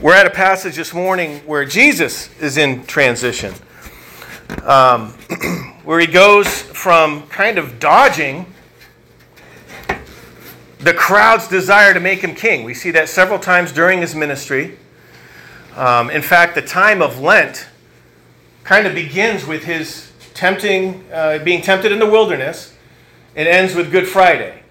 We're at a passage this morning where Jesus is in transition, um, where he goes from kind of dodging the crowd's desire to make him king. We see that several times during his ministry. Um, in fact, the time of Lent kind of begins with his tempting, uh, being tempted in the wilderness. It ends with Good Friday.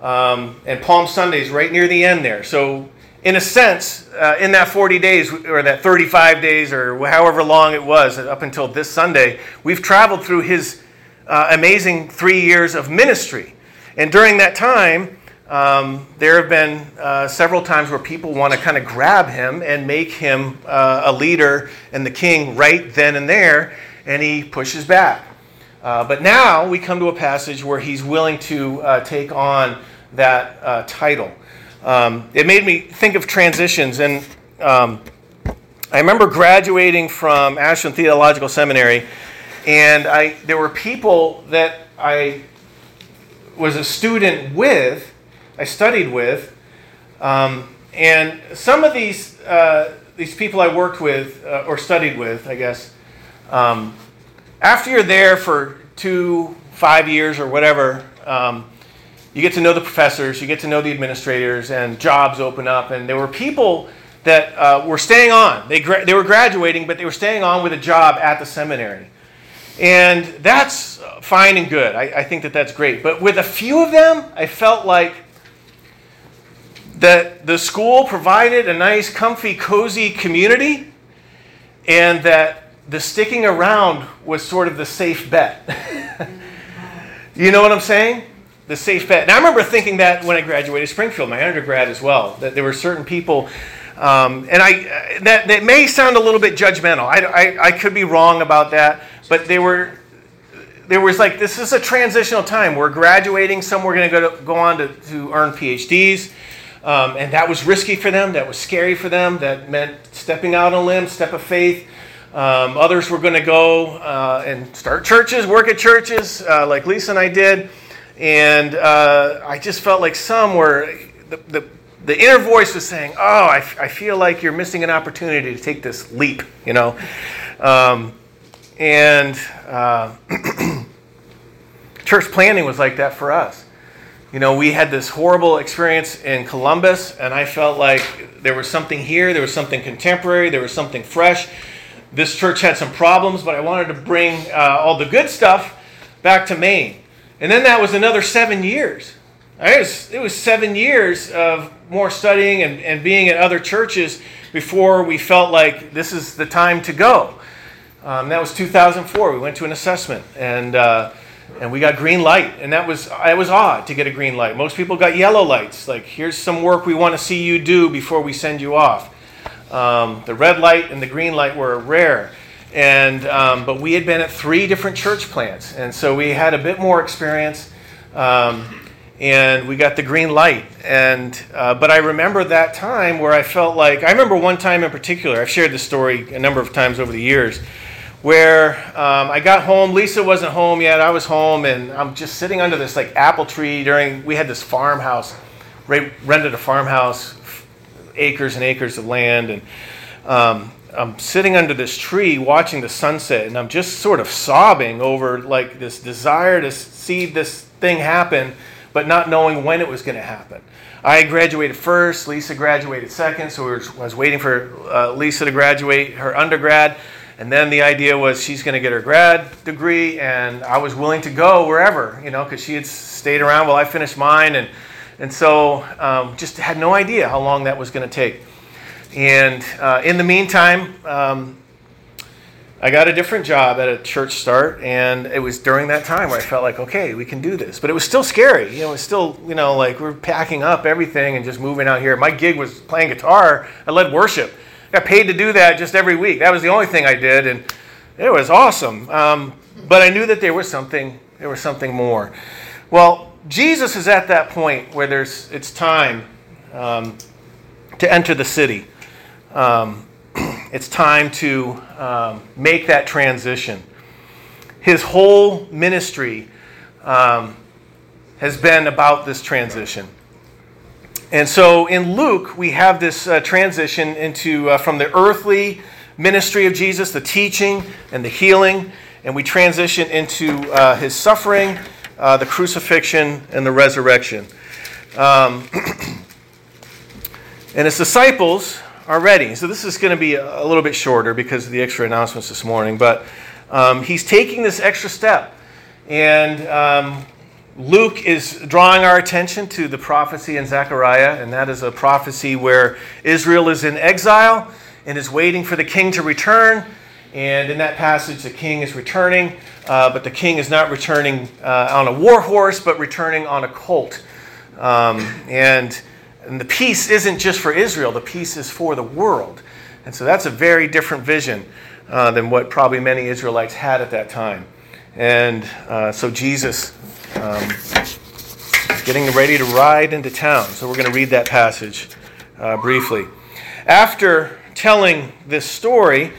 Um, and Palm Sunday is right near the end there. So in a sense, uh, in that 40 days or that 35 days or however long it was up until this Sunday, we've traveled through his uh, amazing three years of ministry. And during that time, um, there have been uh, several times where people want to kind of grab him and make him uh, a leader and the king right then and there, and he pushes back. Uh, but now we come to a passage where he's willing to uh, take on that title. Um, it made me think of transitions. And um, I remember graduating from Ashland Theological Seminary, and I, there were people that I was a student with, I studied with, um, and some of these, uh, these people I worked with, uh, or studied with, I guess, um, after you're there for two, five years or whatever, um, you get to know the professors, you get to know the administrators, and jobs open up. And there were people that uh, were staying on. They, gra- they were graduating, but they were staying on with a job at the seminary. And that's fine and good. I, I think that that's great. But with a few of them, I felt like that the school provided a nice, comfy, cozy community, and that the sticking around was sort of the safe bet. you know what I'm saying? The safe bet. And I remember thinking that when I graduated Springfield, my undergrad as well, that there were certain people, um, and I that, that may sound a little bit judgmental. I, I, I could be wrong about that, but they were there was like this is a transitional time. We're graduating. Some were going to go go on to, to earn PhDs, um, and that was risky for them. That was scary for them. That meant stepping out on a limb, step of faith. Um, others were going to go uh, and start churches, work at churches, uh, like Lisa and I did. And uh, I just felt like some were, the, the, the inner voice was saying, Oh, I, f- I feel like you're missing an opportunity to take this leap, you know? Um, and uh, church planting was like that for us. You know, we had this horrible experience in Columbus, and I felt like there was something here, there was something contemporary, there was something fresh. This church had some problems, but I wanted to bring uh, all the good stuff back to Maine. And then that was another seven years. It was, it was seven years of more studying and, and being at other churches before we felt like this is the time to go. Um, that was 2004. We went to an assessment and, uh, and we got green light. And that was, it was odd to get a green light. Most people got yellow lights, like, here's some work we want to see you do before we send you off. Um, the red light and the green light were rare. And, um, but we had been at three different church plants, and so we had a bit more experience. Um, and we got the green light. And uh, but I remember that time where I felt like I remember one time in particular. I've shared this story a number of times over the years, where um, I got home. Lisa wasn't home yet. I was home, and I'm just sitting under this like apple tree during. We had this farmhouse, rented a farmhouse, acres and acres of land, and um, I'm sitting under this tree watching the sunset, and I'm just sort of sobbing over like this desire to see this thing happen, but not knowing when it was going to happen. I graduated first, Lisa graduated second, so we were, I was waiting for uh, Lisa to graduate her undergrad. And then the idea was she's going to get her grad degree, and I was willing to go wherever, you know, because she had stayed around while I finished mine. And, and so um, just had no idea how long that was going to take. And uh, in the meantime, um, I got a different job at a church start, and it was during that time where I felt like, okay, we can do this. But it was still scary. You know, it was still, you know, like we are packing up everything and just moving out here. My gig was playing guitar. I led worship. I got paid to do that just every week. That was the only thing I did, and it was awesome. Um, but I knew that there was something. There was something more. Well, Jesus is at that point where there's it's time um, to enter the city um, it's time to um, make that transition. His whole ministry um, has been about this transition. and so in Luke, we have this uh, transition into uh, from the earthly ministry of Jesus, the teaching and the healing, and we transition into uh, his suffering, uh, the crucifixion, and the resurrection. Um, and his disciples are ready. So this is going to be a little bit shorter because of the extra announcements this morning, but um, he's taking this extra step. And um, Luke is drawing our attention to the prophecy in Zechariah, and that is a prophecy where Israel is in exile and is waiting for the king to return. And in that passage, the king is returning, uh, but the king is not returning uh, on a war horse, but returning on a colt. Um, and, and the peace isn't just for Israel, the peace is for the world. And so that's a very different vision uh, than what probably many Israelites had at that time. And uh, so Jesus um, getting ready to ride into town. So we're going to read that passage uh, briefly. After telling this story,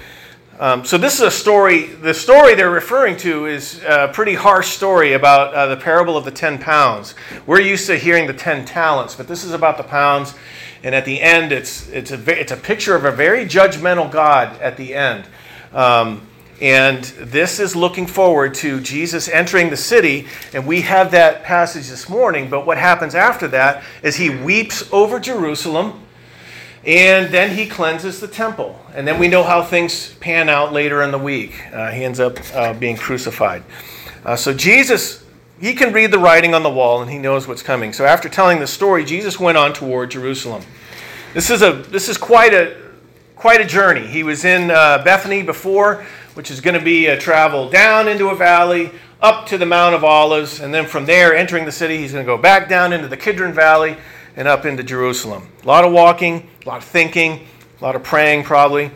um, so this is a story. The story they're referring to is a pretty harsh story about uh, the parable of the ten pounds. We're used to hearing the ten talents, but this is about the pounds. And at the end, it's it's a it's a picture of a very judgmental God at the end. Um, and this is looking forward to Jesus entering the city. And we have that passage this morning. But what happens after that is he weeps over Jerusalem and then he cleanses the temple. And then we know how things pan out later in the week. Uh, he ends up uh, being crucified. Uh, so Jesus, he can read the writing on the wall and he knows what's coming. So after telling the story, Jesus went on toward Jerusalem. This is, a, this is quite, a, quite a journey. He was in uh, Bethany before which is going to be a travel down into a valley, up to the Mount of Olives, and then from there, entering the city, he's going to go back down into the Kidron Valley and up into Jerusalem. A lot of walking, a lot of thinking, a lot of praying, probably.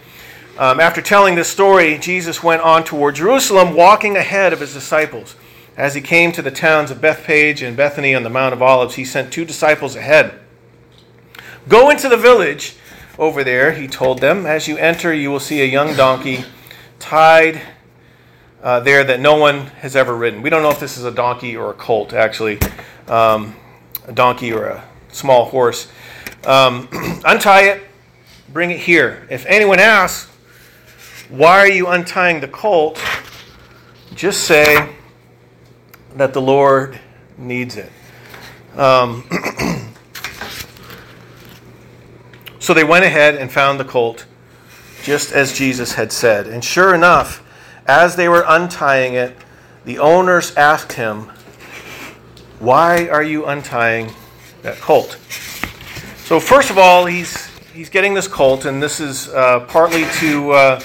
Um, after telling this story, Jesus went on toward Jerusalem, walking ahead of his disciples. As he came to the towns of Bethphage and Bethany on the Mount of Olives, he sent two disciples ahead. Go into the village over there, he told them. As you enter, you will see a young donkey tied uh, there that no one has ever ridden. We don't know if this is a donkey or a colt, actually, um, a donkey or a small horse. Um, untie it, bring it here. If anyone asks, why are you untying the colt? Just say that the Lord needs it. Um, so they went ahead and found the colt just as Jesus had said. And sure enough, as they were untying it, the owners asked him, Why are you untying that colt? So, first of all, he's, he's getting this colt, and this is uh, partly to uh,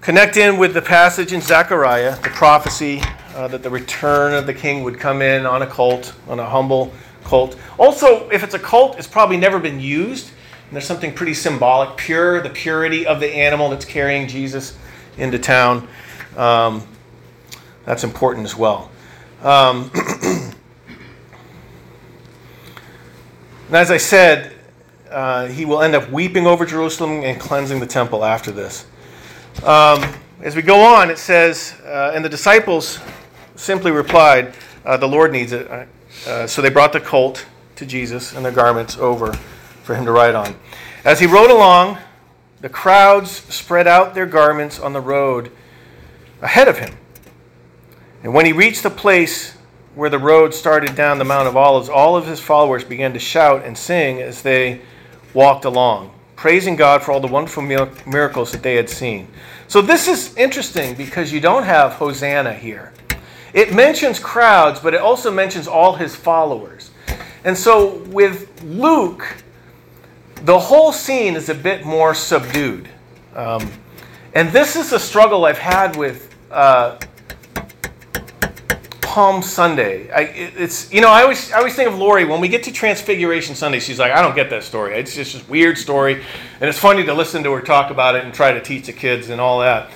connect in with the passage in Zechariah, the prophecy uh, that the return of the king would come in on a colt, on a humble colt. Also, if it's a colt, it's probably never been used. And there's something pretty symbolic, pure, the purity of the animal that's carrying Jesus into town. Um, that's important as well. Um, and as I said, uh, he will end up weeping over Jerusalem and cleansing the temple after this. Um, as we go on, it says, uh, and the disciples simply replied, uh, The Lord needs it. Uh, so they brought the colt to Jesus and their garments over for him to ride on. As he rode along, the crowds spread out their garments on the road ahead of him. And when he reached the place where the road started down the Mount of Olives, all of his followers began to shout and sing as they walked along, praising God for all the wonderful miracles that they had seen. So this is interesting because you don't have Hosanna here. It mentions crowds, but it also mentions all his followers. And so with Luke, the whole scene is a bit more subdued. Um, and this is a struggle I've had with uh, Palm Sunday. I, it, it's you know I always I always think of Lori when we get to Transfiguration Sunday. She's like I don't get that story. It's just a weird story, and it's funny to listen to her talk about it and try to teach the kids and all that.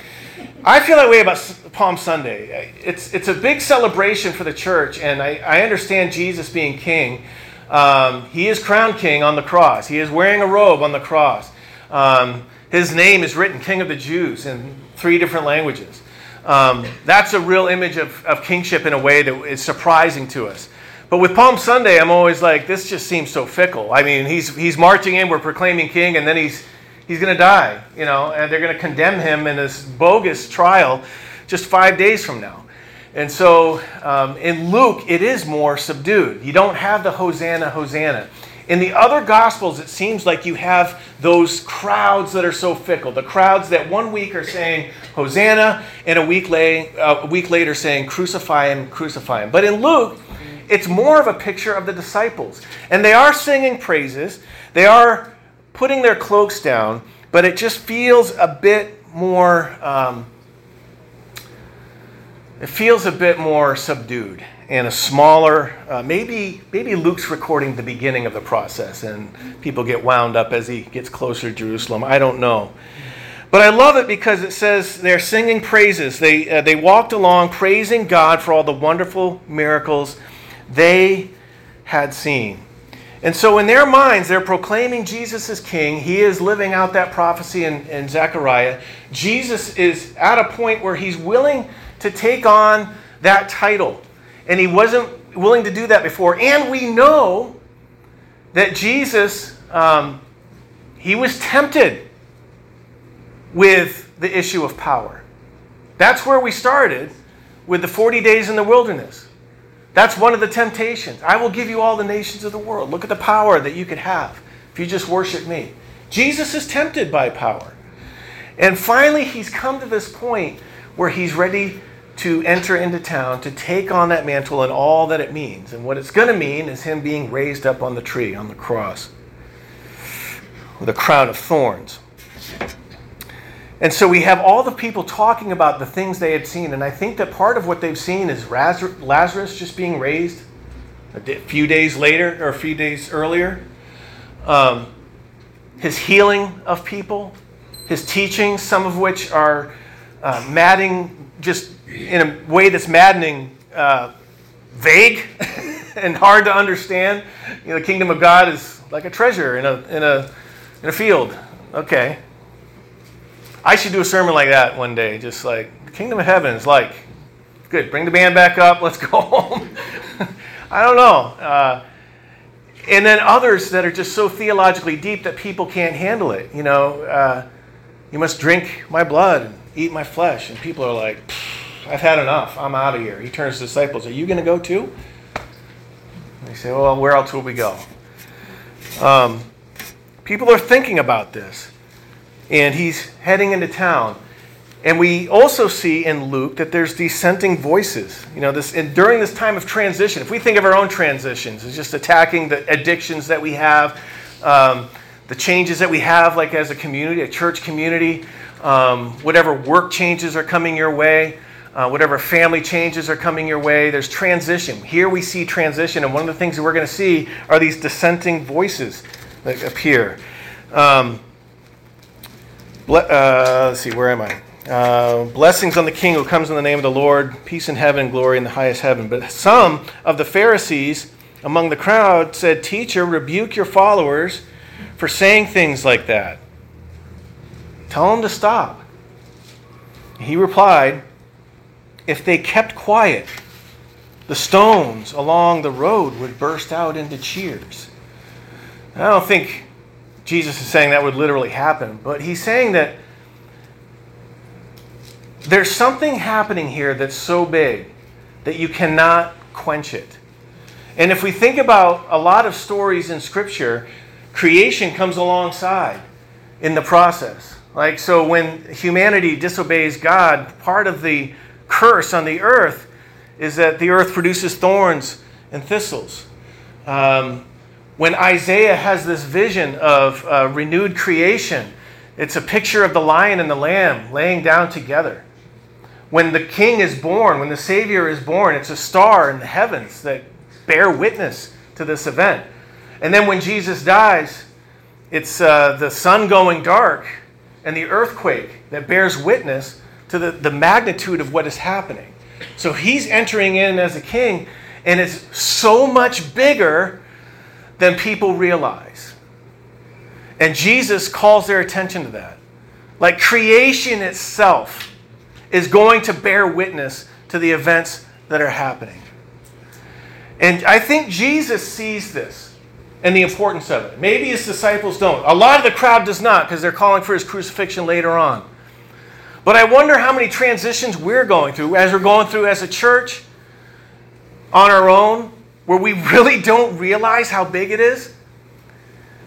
I feel that way about Palm Sunday. It's it's a big celebration for the church, and I, I understand Jesus being king. Um, he is crowned king on the cross. He is wearing a robe on the cross. Um, his name is written King of the Jews in three different languages. Um, that's a real image of, of kingship in a way that is surprising to us. But with Palm Sunday, I'm always like, this just seems so fickle. I mean, he's, he's marching in, we're proclaiming king, and then he's, he's going to die, you know, and they're going to condemn him in this bogus trial just five days from now. And so um, in Luke, it is more subdued. You don't have the Hosanna, Hosanna. In the other Gospels, it seems like you have those crowds that are so fickle. The crowds that one week are saying Hosanna, and a week, lay, uh, a week later saying Crucify him, crucify him. But in Luke, it's more of a picture of the disciples. And they are singing praises, they are putting their cloaks down, but it just feels a bit more. Um, it feels a bit more subdued and a smaller uh, maybe maybe luke's recording the beginning of the process and people get wound up as he gets closer to jerusalem. I don't know. But i love it because it says they're singing praises. They, uh, they walked along praising god for all the wonderful miracles they had seen. And so in their minds they're proclaiming jesus as king. He is living out that prophecy in, in zechariah. Jesus is at a point where he's willing to take on that title. And he wasn't willing to do that before. And we know that Jesus, um, he was tempted with the issue of power. That's where we started with the 40 days in the wilderness. That's one of the temptations. I will give you all the nations of the world. Look at the power that you could have if you just worship me. Jesus is tempted by power. And finally, he's come to this point where he's ready to enter into town to take on that mantle and all that it means. And what it's going to mean is him being raised up on the tree, on the cross, with a crown of thorns. And so we have all the people talking about the things they had seen. And I think that part of what they've seen is Lazarus just being raised a few days later or a few days earlier. Um, his healing of people, his teachings, some of which are uh, madding just in a way that's maddening, uh, vague and hard to understand. You know, the kingdom of God is like a treasure in a, in a, in a field. Okay. I should do a sermon like that one day, just like the kingdom of heaven is like, good, bring the band back up, let's go home. I don't know. Uh, and then others that are just so theologically deep that people can't handle it. You know, uh, you must drink my blood and eat my flesh. And people are like, I've had enough. I'm out of here. He turns to disciples, Are you going to go too? And they say, Well, where else will we go? Um, people are thinking about this. And he's heading into town. And we also see in Luke that there's dissenting voices. You know, this and during this time of transition, if we think of our own transitions, it's just attacking the addictions that we have, um, the changes that we have, like as a community, a church community, um, whatever work changes are coming your way uh, whatever family changes are coming your way. There's transition. Here we see transition, and one of the things that we're going to see are these dissenting voices that appear. Um, uh, let's see, where am I? Uh, blessings on the King who comes in the name of the Lord, peace in heaven, glory in the highest heaven. But some of the Pharisees among the crowd said, Teacher, rebuke your followers for saying things like that. Tell them to stop. He replied, if they kept quiet, the stones along the road would burst out into cheers. I don't think Jesus is saying that would literally happen, but he's saying that there's something happening here that's so big that you cannot quench it. And if we think about a lot of stories in Scripture, creation comes alongside in the process. Like, so when humanity disobeys God, part of the curse on the earth is that the earth produces thorns and thistles. Um, when Isaiah has this vision of uh, renewed creation, it's a picture of the lion and the lamb laying down together. When the king is born, when the Savior is born, it's a star in the heavens that bear witness to this event. And then when Jesus dies, it's uh, the sun going dark and the earthquake that bears witness to the, the magnitude of what is happening. So he's entering in as a king, and it's so much bigger than people realize. And Jesus calls their attention to that. Like creation itself is going to bear witness to the events that are happening. And I think Jesus sees this and the importance of it. Maybe his disciples don't. A lot of the crowd does not because they're calling for his crucifixion later on. But I wonder how many transitions we're going through as we're going through as a church on our own where we really don't realize how big it is.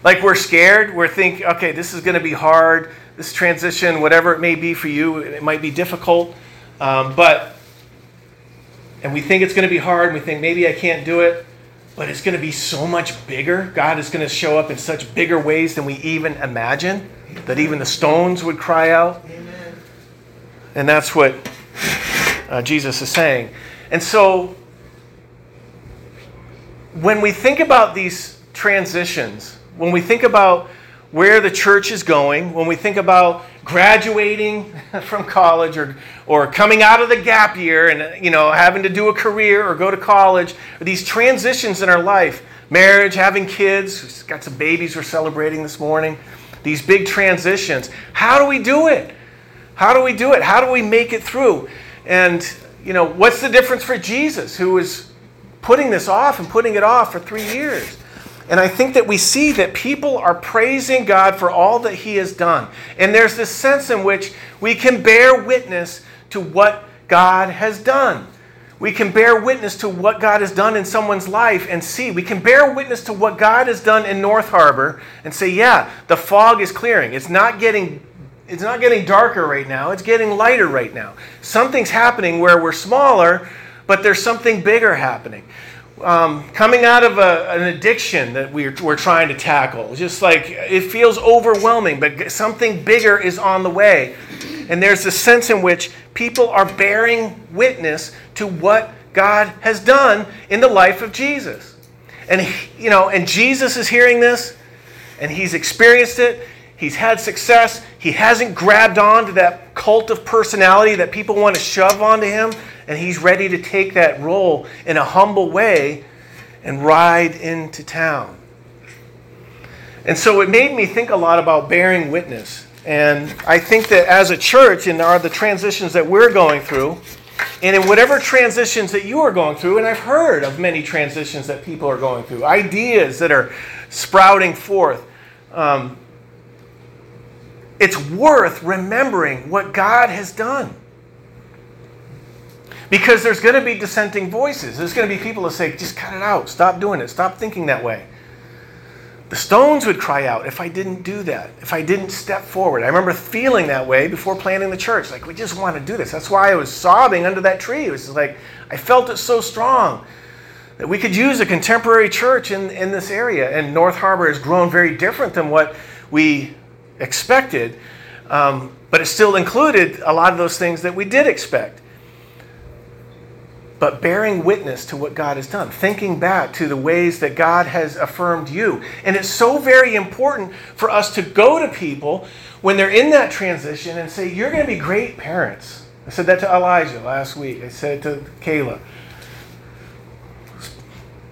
Like we're scared, we're thinking, okay, this is going to be hard. This transition, whatever it may be for you, it might be difficult. Um, but, and we think it's going to be hard, and we think maybe I can't do it, but it's going to be so much bigger. God is going to show up in such bigger ways than we even imagine, that even the stones would cry out. Amen. And that's what uh, Jesus is saying. And so, when we think about these transitions, when we think about where the church is going, when we think about graduating from college or, or coming out of the gap year and you know having to do a career or go to college, or these transitions in our life, marriage, having kids, we've got some babies we're celebrating this morning, these big transitions. How do we do it? How do we do it? How do we make it through? And you know, what's the difference for Jesus who was putting this off and putting it off for 3 years? And I think that we see that people are praising God for all that He has done. And there's this sense in which we can bear witness to what God has done. We can bear witness to what God has done in someone's life and see. We can bear witness to what God has done in North Harbor and say, yeah, the fog is clearing. It's not getting it's not getting darker right now. It's getting lighter right now. Something's happening where we're smaller, but there's something bigger happening um, coming out of a, an addiction that we're, we're trying to tackle. Just like it feels overwhelming, but something bigger is on the way. And there's a sense in which people are bearing witness to what God has done in the life of Jesus. And you know, and Jesus is hearing this, and he's experienced it. He's had success. He hasn't grabbed on to that cult of personality that people want to shove onto him and he's ready to take that role in a humble way and ride into town. And so it made me think a lot about bearing witness. And I think that as a church, and are the transitions that we're going through, and in whatever transitions that you are going through, and I've heard of many transitions that people are going through, ideas that are sprouting forth, um, it's worth remembering what God has done. Because there's going to be dissenting voices. There's going to be people that say, just cut it out. Stop doing it. Stop thinking that way. The stones would cry out if I didn't do that, if I didn't step forward. I remember feeling that way before planting the church. Like, we just want to do this. That's why I was sobbing under that tree. It was like, I felt it so strong that we could use a contemporary church in, in this area. And North Harbor has grown very different than what we expected, um, but it still included a lot of those things that we did expect but bearing witness to what God has done, thinking back to the ways that God has affirmed you. And it's so very important for us to go to people when they're in that transition and say, You're going to be great parents. I said that to Elijah last week. I said it to Kayla.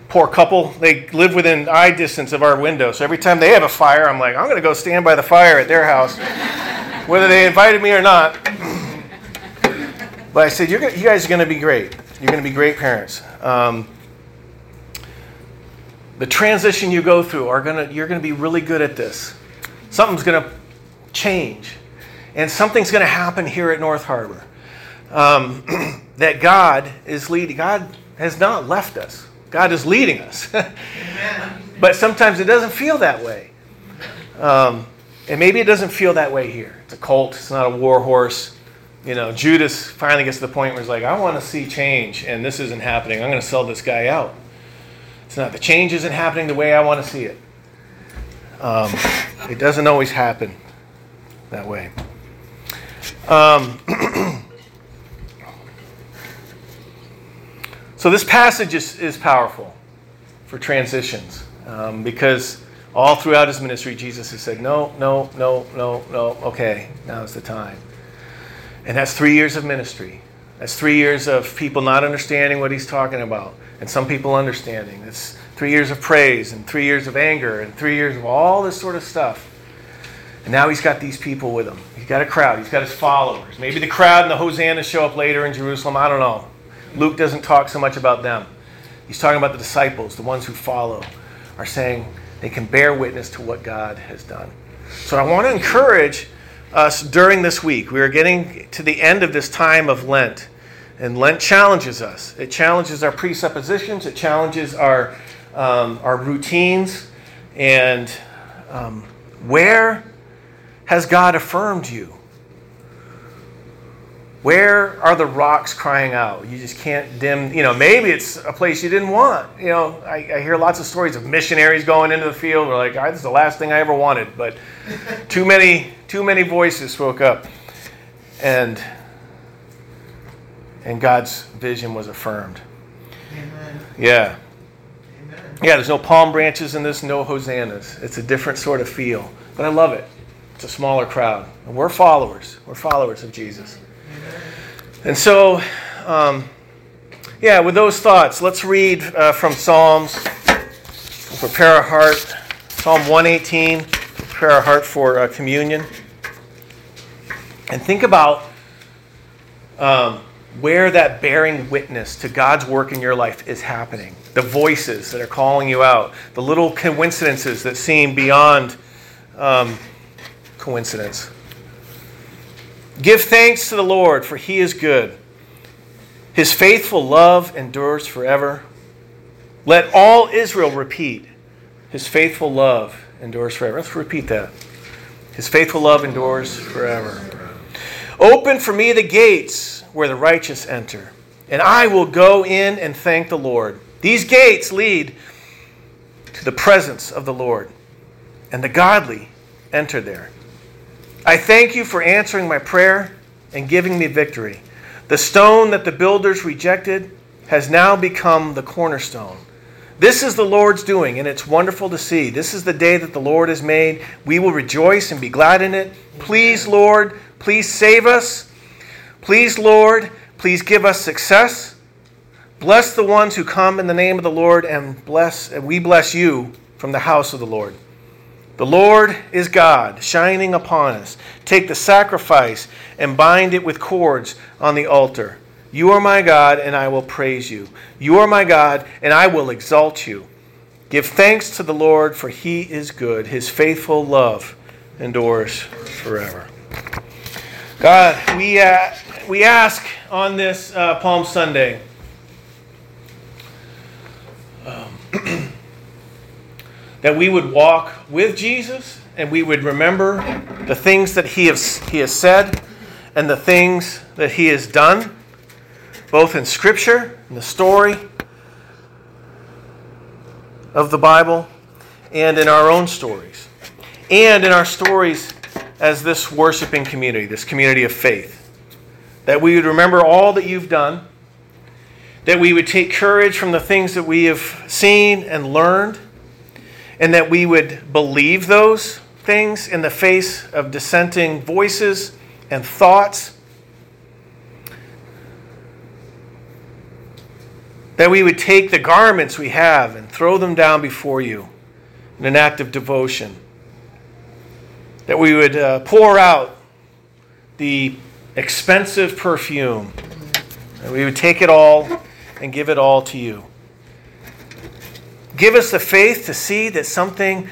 Poor couple, they live within eye distance of our window. So every time they have a fire, I'm like, I'm going to go stand by the fire at their house, whether they invited me or not. But I said, You guys are going to be great. You're going to be great parents. Um, the transition you go through are going to you're going to be really good at this. Something's going to change, and something's going to happen here at North Harbor. Um, that God is leading. God has not left us. God is leading us. but sometimes it doesn't feel that way. Um, and maybe it doesn't feel that way here. It's a cult. It's not a war horse you know, Judas finally gets to the point where he's like, I want to see change, and this isn't happening. I'm going to sell this guy out. It's not the change isn't happening the way I want to see it. Um, it doesn't always happen that way. Um, so this passage is, is powerful for transitions um, because all throughout his ministry, Jesus has said, No, no, no, no, no, okay, now's the time. And that's three years of ministry. That's three years of people not understanding what he's talking about, and some people understanding. That's three years of praise, and three years of anger, and three years of all this sort of stuff. And now he's got these people with him. He's got a crowd, he's got his followers. Maybe the crowd and the Hosanna show up later in Jerusalem. I don't know. Luke doesn't talk so much about them. He's talking about the disciples, the ones who follow, are saying they can bear witness to what God has done. So I want to encourage us during this week. We are getting to the end of this time of Lent. And Lent challenges us. It challenges our presuppositions. It challenges our, um, our routines. And um, where has God affirmed you? Where are the rocks crying out? You just can't dim, you know, maybe it's a place you didn't want. You know, I, I hear lots of stories of missionaries going into the field. We're like, oh, this is the last thing I ever wanted. But too many, too many voices spoke up. And and God's vision was affirmed. Amen. Yeah. Amen. Yeah, there's no palm branches in this, no hosannas. It's a different sort of feel. But I love it. It's a smaller crowd. And we're followers. We're followers of Jesus. And so, um, yeah, with those thoughts, let's read uh, from Psalms. We'll prepare our heart. Psalm 118. Prepare our heart for uh, communion. And think about um, where that bearing witness to God's work in your life is happening. The voices that are calling you out, the little coincidences that seem beyond um, coincidence. Give thanks to the Lord, for he is good. His faithful love endures forever. Let all Israel repeat, His faithful love endures forever. Let's repeat that. His faithful love endures forever. Open for me the gates where the righteous enter, and I will go in and thank the Lord. These gates lead to the presence of the Lord, and the godly enter there. I thank you for answering my prayer and giving me victory. The stone that the builders rejected has now become the cornerstone. This is the Lord's doing, and it's wonderful to see. This is the day that the Lord has made. We will rejoice and be glad in it. Please, Lord, please save us. Please, Lord, please give us success. Bless the ones who come in the name of the Lord, and bless and we bless you from the house of the Lord. The Lord is God, shining upon us. Take the sacrifice and bind it with cords on the altar. You are my God, and I will praise you. You are my God, and I will exalt you. Give thanks to the Lord, for he is good. His faithful love endures forever. God, we, uh, we ask on this uh, Palm Sunday that we would walk with Jesus and we would remember the things that he has, he has said and the things that he has done, both in Scripture, in the story of the Bible, and in our own stories, and in our stories as this worshiping community, this community of faith that we would remember all that you've done, that we would take courage from the things that we have seen and learned, and that we would believe those things in the face of dissenting voices and thoughts. That we would take the garments we have and throw them down before you in an act of devotion. That we would uh, pour out the expensive perfume. And we would take it all and give it all to you. Give us the faith to see that something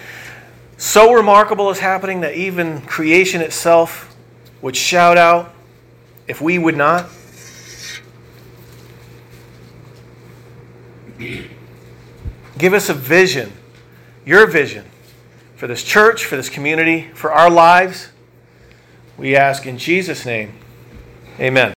so remarkable is happening that even creation itself would shout out if we would not. Give us a vision, your vision, for this church, for this community, for our lives. We ask in Jesus' name. Amen.